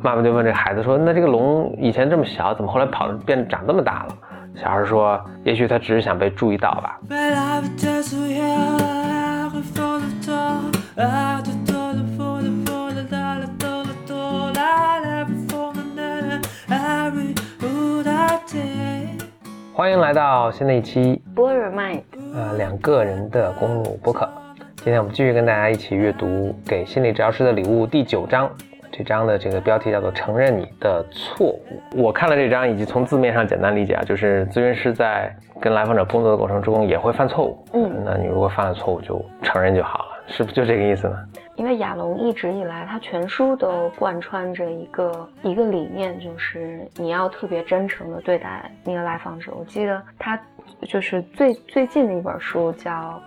妈妈就问这孩子说：“那这个龙以前这么小，怎么后来跑变长这么大了？”小孩说：“也许他只是想被注意到吧。”欢迎来到新的一期 Blow Your Mind，呃，两个人的公路播客。今天我们继续跟大家一起阅读《给心理治疗师的礼物》第九章。这章的这个标题叫做“承认你的错误”。我看了这章，以及从字面上简单理解啊，就是咨询师在跟来访者工作的过程中也会犯错误。嗯，那你如果犯了错误，就承认就好了，是不是就这个意思呢？因为亚龙一直以来，他全书都贯穿着一个一个理念，就是你要特别真诚的对待那个来访者。我记得他就是最最近的一本书叫。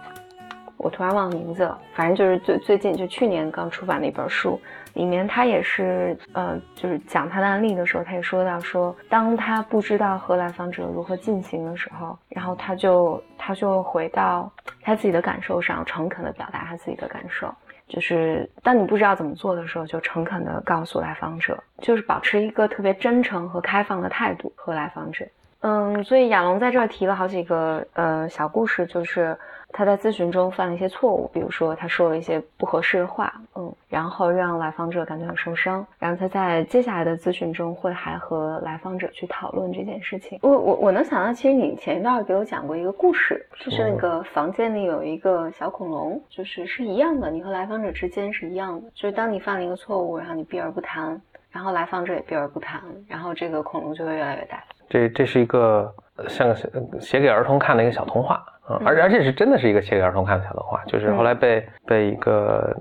我突然忘了名字了，反正就是最最近就去年刚出版的一本书，里面他也是呃，就是讲他的案例的时候，他也说到说，当他不知道和来访者如何进行的时候，然后他就他就回到他自己的感受上，诚恳的表达他自己的感受，就是当你不知道怎么做的时候，就诚恳的告诉来访者，就是保持一个特别真诚和开放的态度和来访者。嗯，所以亚龙在这儿提了好几个呃小故事，就是他在咨询中犯了一些错误，比如说他说了一些不合适的话，嗯，然后让来访者感觉很受伤。然后他在接下来的咨询中会还和来访者去讨论这件事情。我我我能想到，其实你前一段给我讲过一个故事，就是那个房间里有一个小恐龙，就是是一样的，你和来访者之间是一样的，就是当你犯了一个错误，然后你避而不谈，然后来访者也避而不谈，然后这个恐龙就会越来越大。这这是一个像写给儿童看的一个小童话啊，而而且是真的是一个写给儿童看的小童话，就是后来被被一个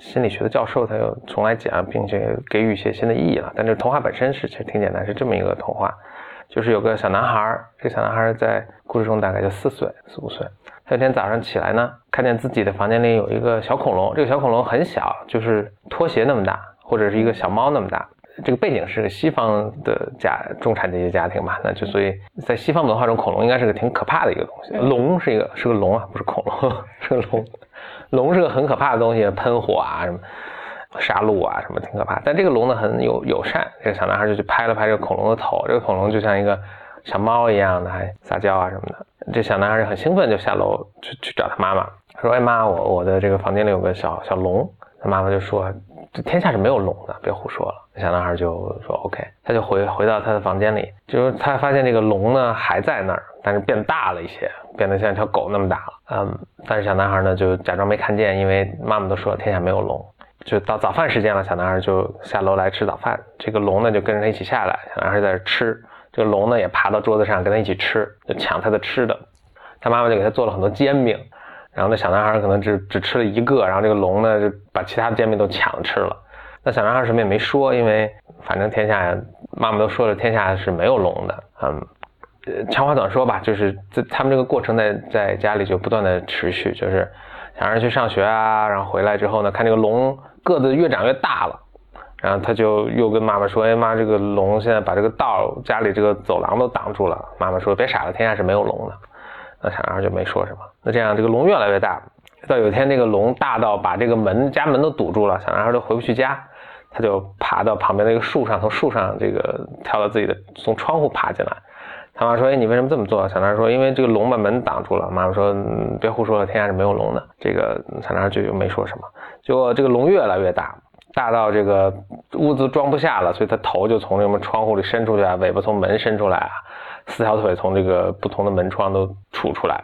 心理学的教授他又重来讲，并且给予一些新的意义了。但这童话本身是其实挺简单，是这么一个童话，就是有个小男孩，这个小男孩在故事中大概就四岁四五岁，他有天早上起来呢，看见自己的房间里有一个小恐龙，这个小恐龙很小，就是拖鞋那么大，或者是一个小猫那么大。这个背景是西方的家中产阶级家庭嘛，那就所以在西方文化中，恐龙应该是个挺可怕的一个东西。龙是一个是个龙啊，不是恐龙，是个龙。龙是个很可怕的东西，喷火啊什么，杀戮啊什么，挺可怕。但这个龙呢很有友善，这个小男孩就去拍了拍这个恐龙的头，这个恐龙就像一个小猫一样的，还撒娇啊什么的。这小男孩就很兴奋，就下楼去去找他妈妈，说：“哎妈，我我的这个房间里有个小小龙。”妈妈就说。这天下是没有龙的，别胡说了。小男孩就说 OK，他就回回到他的房间里，就是他发现这个龙呢还在那儿，但是变大了一些，变得像条狗那么大了。嗯，但是小男孩呢就假装没看见，因为妈妈都说天下没有龙。就到早饭时间了，小男孩就下楼来吃早饭，这个龙呢就跟着他一起下来，小男孩在这吃，这个龙呢也爬到桌子上跟他一起吃，就抢他的吃的。他妈妈就给他做了很多煎饼。然后那小男孩可能只只吃了一个，然后这个龙呢就把其他的煎饼都抢吃了。那小男孩什么也没说，因为反正天下妈妈都说了，天下是没有龙的。嗯，长话短说吧，就是这他们这个过程在在家里就不断的持续，就是小孩去上学啊，然后回来之后呢，看这个龙个子越长越大了，然后他就又跟妈妈说：“哎妈，这个龙现在把这个道家里这个走廊都挡住了。”妈妈说：“别傻了，天下是没有龙的。”那小男孩就没说什么。那这样，这个龙越来越大，到有一天，这个龙大到把这个门家门都堵住了，小男孩都回不去家，他就爬到旁边的一个树上，从树上这个跳到自己的，从窗户爬进来。他妈说：“哎，你为什么这么做？”小男孩说：“因为这个龙把门挡住了。”妈妈说：“别胡说了，天下是没有龙的。”这个小男孩就又没说什么。结果这个龙越来越大，大到这个屋子装不下了，所以他头就从什么窗户里伸出去啊，尾巴从门伸出来啊，四条腿从这个不同的门窗都杵出来。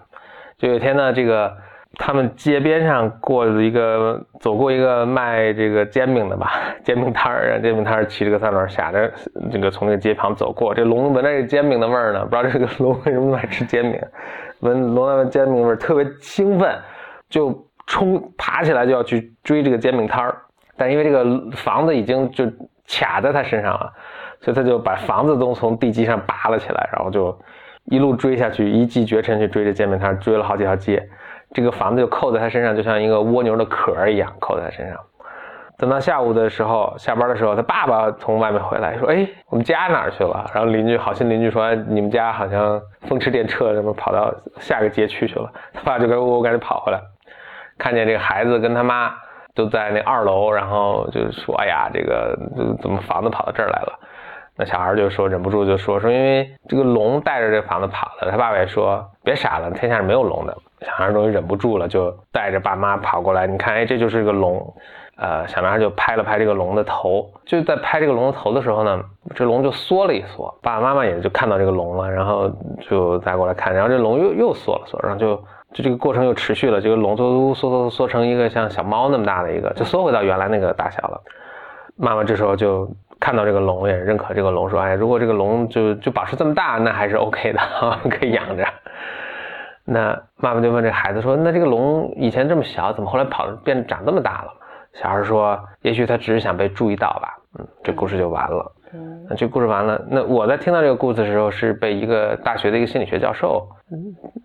就有一天呢，这个他们街边上过一个走过一个卖这个煎饼的吧，煎饼摊儿，煎饼摊儿骑着个三轮，下着这个从这个街旁走过，这龙闻着这煎饼的味儿呢，不知道这个龙为什么爱吃煎饼，闻龙闻煎饼味儿特别兴奋，就冲爬起来就要去追这个煎饼摊儿，但因为这个房子已经就卡在他身上了，所以他就把房子都从地基上拔了起来，然后就。一路追下去，一骑绝尘去追着煎饼摊，追了好几条街，这个房子就扣在他身上，就像一个蜗牛的壳一样扣在他身上。等到下午的时候，下班的时候，他爸爸从外面回来，说：“哎，我们家哪去了？”然后邻居好心邻居说：“你们家好像风驰电掣，什么跑到下个街区去了。”他爸就跟我赶紧跑回来，看见这个孩子跟他妈都在那二楼，然后就说：“哎呀，这个怎么房子跑到这儿来了？”那小孩就说忍不住就说：“说因为这个龙带着这房子跑了。”他爸爸也说：“别傻了，天下是没有龙的。”小孩终于忍不住了，就带着爸妈跑过来。你看，哎，这就是个龙。呃，小男孩就拍了拍这个龙的头，就在拍这个龙的头的时候呢，这龙就缩了一缩，爸爸妈妈也就看到这个龙了，然后就再过来看，然后这龙又又缩了缩，然后就就这个过程又持续了，这个龙缩缩缩缩成一个像小猫那么大的一个，就缩回到原来那个大小了。妈妈这时候就看到这个龙，也认可这个龙，说：“哎，如果这个龙就就保持这么大，那还是 OK 的，可以养着。”那妈妈就问这孩子说：“那这个龙以前这么小，怎么后来跑变长这么大了？”小孩说：“也许他只是想被注意到吧。”嗯，这故事就完了。嗯，那这故事完了。那我在听到这个故事的时候，是被一个大学的一个心理学教授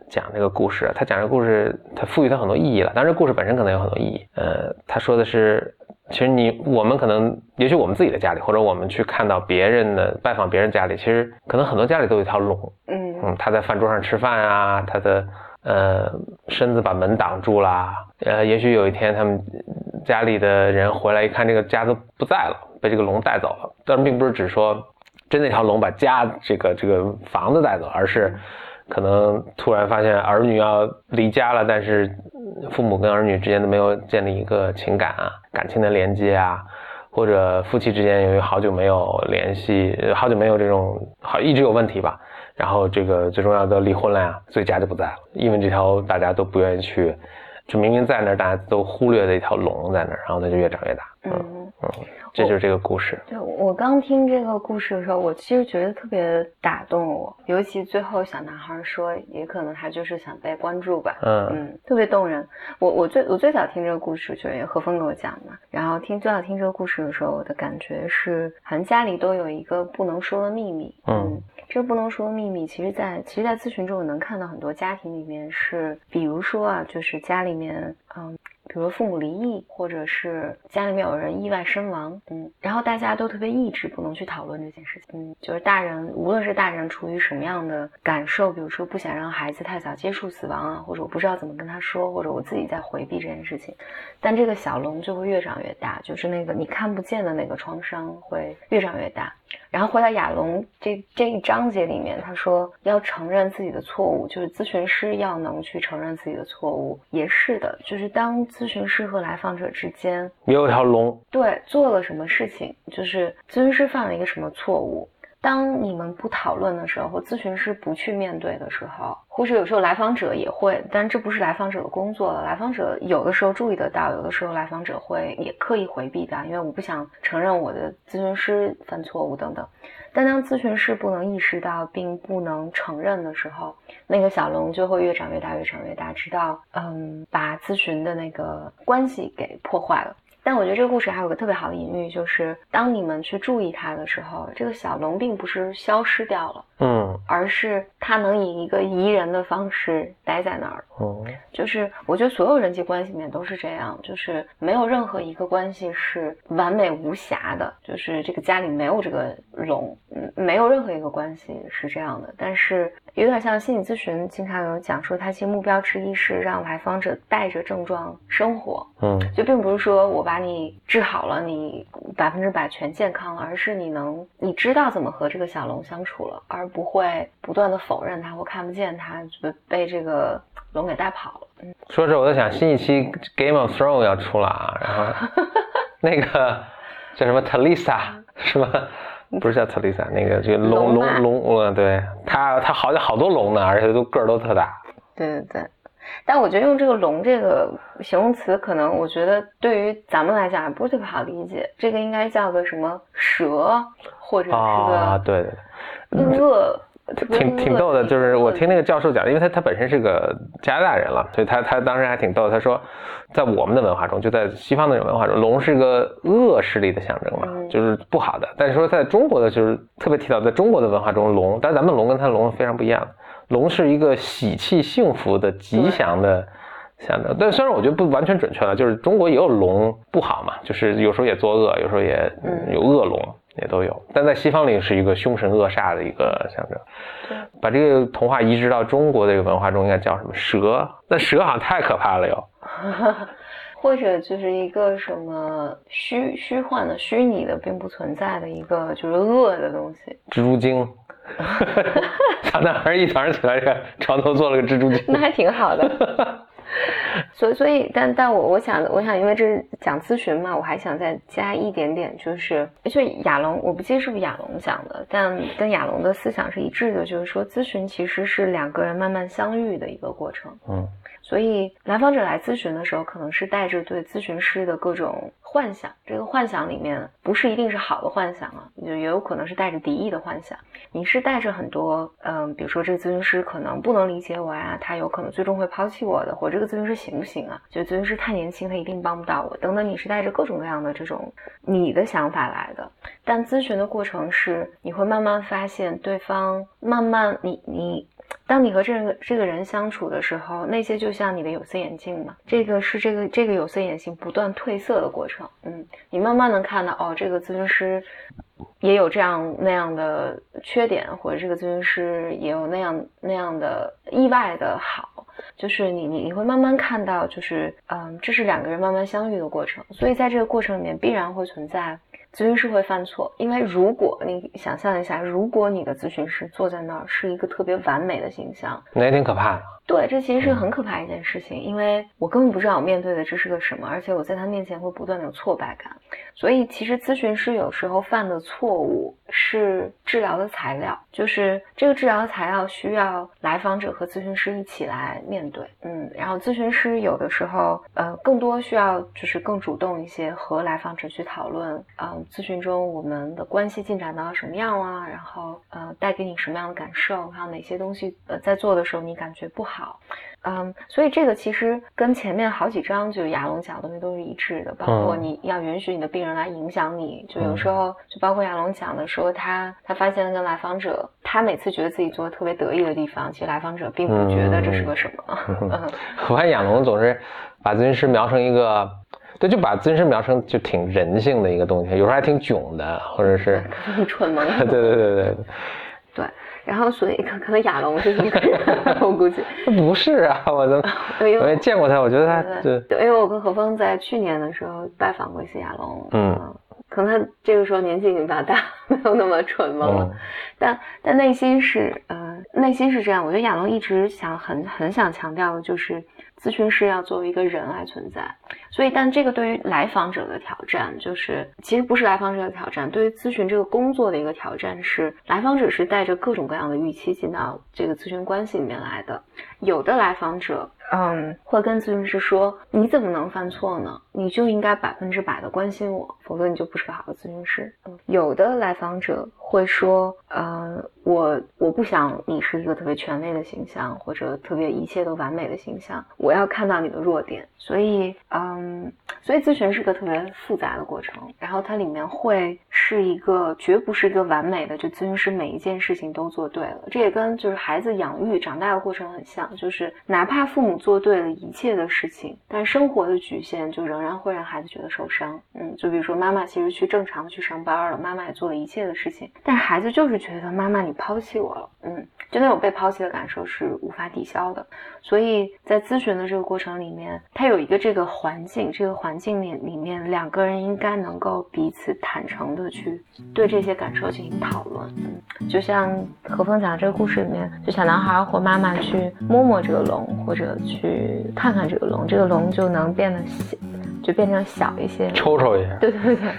讲这个故事。他讲这个故事，他赋予他很多意义了。当然，故事本身可能有很多意义。呃，他说的是，其实你我们可能，也许我们自己的家里，或者我们去看到别人的拜访别人家里，其实可能很多家里都有一条龙。嗯嗯，他在饭桌上吃饭啊，他的呃身子把门挡住啦。呃，也许有一天他们。家里的人回来一看，这个家都不在了，被这个龙带走了。但并不是只说真那条龙把家这个这个房子带走，而是可能突然发现儿女要离家了，但是父母跟儿女之间都没有建立一个情感啊、感情的连接啊，或者夫妻之间由于好久没有联系，好久没有这种好一直有问题吧，然后这个最重要的离婚了呀，所以家就不在了，因为这条大家都不愿意去。就明明在那儿，大家都忽略的一条龙在那儿，然后它就越长越大。嗯嗯，这就是这个故事。对我刚听这个故事的时候，我其实觉得特别打动我，尤其最后小男孩说，也可能他就是想被关注吧。嗯嗯，特别动人。我我最我最早听这个故事就是何峰给我讲的，然后听最早听这个故事的时候，我的感觉是，好像家里都有一个不能说的秘密。嗯。这个不能说的秘密，其实，在其实，在咨询中，我能看到很多家庭里面是，比如说啊，就是家里面，嗯。比如父母离异，或者是家里面有人意外身亡，嗯，然后大家都特别抑制，不能去讨论这件事情，嗯，就是大人，无论是大人出于什么样的感受，比如说不想让孩子太早接触死亡啊，或者我不知道怎么跟他说，或者我自己在回避这件事情，但这个小龙就会越长越大，就是那个你看不见的那个创伤会越长越大。然后回到亚龙这这一章节里面，他说要承认自己的错误，就是咨询师要能去承认自己的错误，也是的，就是当。咨询师和来访者之间也有条龙，对，做了什么事情，就是咨询师犯了一个什么错误。当你们不讨论的时候，咨询师不去面对的时候，或者有时候来访者也会，但这不是来访者的工作了。来访者有的时候注意得到，有的时候来访者会也刻意回避的，因为我不想承认我的咨询师犯错误等等。但当咨询师不能意识到并不能承认的时候，那个小龙就会越长越大，越长越大，直到嗯把咨询的那个关系给破坏了。但我觉得这个故事还有个特别好的隐喻，就是当你们去注意它的时候，这个小龙并不是消失掉了，嗯，而是它能以一个宜人的方式待在那儿。嗯，就是我觉得所有人际关系里面都是这样，就是没有任何一个关系是完美无瑕的，就是这个家里没有这个龙，嗯，没有任何一个关系是这样的。但是有点像心理咨询，经常有讲说，它其实目标之一是让来访者带着症状生活，嗯，就并不是说我把把你治好了，你百分之百全健康了，而是你能，你知道怎么和这个小龙相处了，而不会不断的否认它或看不见它，被被这个龙给带跑了。嗯，说这我在想，新一期 Game of Thrones 要出了啊，然后 那个叫什么 Talisa 是吧？不是叫 Talisa，那个就龙龙龙，嗯，对，它它好像好多龙呢，而且都个儿都特大。对对对。但我觉得用这个“龙”这个形容词，可能我觉得对于咱们来讲还不是特别好理解。这个应该叫个什么蛇，或者是个对对鳄，挺挺逗的。就是我听那个教授讲，因为他他本身是个加拿大人了，所以他他当时还挺逗。他说，在我们的文化中，就在西方那种文化中，龙是个恶势力的象征嘛，就是不好的。但是说在中国的，就是特别提到，在中国的文化中，龙，但咱们龙跟他龙非常不一样。龙是一个喜气、幸福的、吉祥的象征，但虽然我觉得不完全准确了，就是中国也有龙不好嘛，就是有时候也作恶，有时候也有恶龙，也都有。但在西方里是一个凶神恶煞的一个象征。把这个童话移植到中国的这个文化中，应该叫什么蛇？那蛇好像太可怕了哟。或者就是一个什么虚虚幻的、虚拟的，并不存在的一个就是恶的东西。蜘蛛精，小男孩一早上起来，床头做了个蜘蛛精，那还挺好的。所以，所以，但但我我想，我想，因为这是讲咨询嘛，我还想再加一点点，就是就亚龙，我不记得是不是亚龙讲的，但跟亚龙的思想是一致的，就是说咨询其实是两个人慢慢相遇的一个过程。嗯。所以，来访者来咨询的时候，可能是带着对咨询师的各种幻想。这个幻想里面，不是一定是好的幻想啊，就也有可能是带着敌意的幻想。你是带着很多，嗯，比如说这个咨询师可能不能理解我呀，他有可能最终会抛弃我的，或这个咨询师行不行啊？就咨询师太年轻，他一定帮不到我，等等。你是带着各种各样的这种你的想法来的。但咨询的过程是，你会慢慢发现对方，慢慢你你。当你和这个这个人相处的时候，那些就像你的有色眼镜嘛，这个是这个这个有色眼镜不断褪色的过程。嗯，你慢慢能看到，哦，这个咨询师也有这样那样的缺点，或者这个咨询师也有那样那样的意外的好，就是你你你会慢慢看到，就是嗯，这是两个人慢慢相遇的过程。所以在这个过程里面，必然会存在。咨询师会犯错，因为如果你想象一下，如果你的咨询师坐在那儿是一个特别完美的形象，那也挺可怕的。对，这其实是很可怕一件事情，因为我根本不知道我面对的这是个什么，而且我在他面前会不断的有挫败感。所以，其实咨询师有时候犯的错误是治疗的材料，就是这个治疗材料需要来访者和咨询师一起来面对。嗯，然后咨询师有的时候，呃，更多需要就是更主动一些，和来访者去讨论，嗯，咨询中我们的关系进展到什么样了，然后呃，带给你什么样的感受，还有哪些东西呃在做的时候你感觉不好。嗯，所以这个其实跟前面好几章就是亚龙讲的东西都是一致的，包括你要允许你的病人来影响你，就有时候就包括亚龙讲的说他他发现跟来访者，他每次觉得自己做的特别得意的地方，其实来访者并不觉得这是个什么。我看亚龙总是把咨询师描成一个，对，就把咨询师描成就挺人性的一个东西，有时候还挺囧的，或者是 很蠢萌。对对对对对。然后，所以可可能亚龙是一个人，我估计不是啊，我都我也见过他，我觉得他对对，因为我跟何峰在去年的时候拜访过一次亚龙，嗯，可能他这个时候年纪已经比较大，没有那么蠢萌了，但但内心是，呃，内心是这样。我觉得亚龙一直想很很想强调的就是。咨询师要作为一个人来存在，所以，但这个对于来访者的挑战，就是其实不是来访者的挑战，对于咨询这个工作的一个挑战是，来访者是带着各种各样的预期进到这个咨询关系里面来的，有的来访者。嗯，会跟咨询师说：“你怎么能犯错呢？你就应该百分之百的关心我，否则你就不是个好的咨询师。”，有的来访者会说：“呃，我我不想你是一个特别权威的形象，或者特别一切都完美的形象，我要看到你的弱点。”所以，嗯，所以咨询是个特别复杂的过程，然后它里面会是一个绝不是一个完美的，就咨询师每一件事情都做对了。这也跟就是孩子养育长大的过程很像，就是哪怕父母。做对了一切的事情，但生活的局限就仍然会让孩子觉得受伤。嗯，就比如说妈妈其实去正常的去上班了，妈妈也做了一切的事情，但是孩子就是觉得妈妈你抛弃我了。嗯，就那种被抛弃的感受是无法抵消的。所以在咨询的这个过程里面，他有一个这个环境，这个环境里里面两个人应该能够彼此坦诚的去对这些感受进行讨论。嗯，就像何峰讲的这个故事里面，就小男孩或妈妈去摸摸这个龙，或者去看看这个龙，这个龙就能变得小，就变成小一些，抽抽一下。对对对，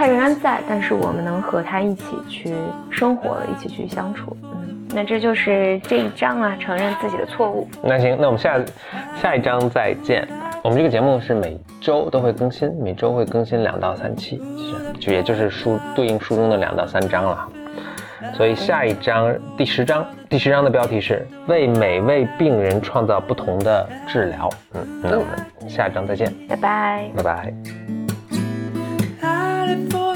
它仍然在，但是我们能和他一起去生活，一起去相处。嗯。那这就是这一章啊，承认自己的错误。那行，那我们下下一章再见。我们这个节目是每周都会更新，每周会更新两到三期，其实就也就是书对应书中的两到三章了。所以下一章第十章，第十章的标题是为每位病人创造不同的治疗。嗯，那我们下一章再见，拜拜，拜拜。for.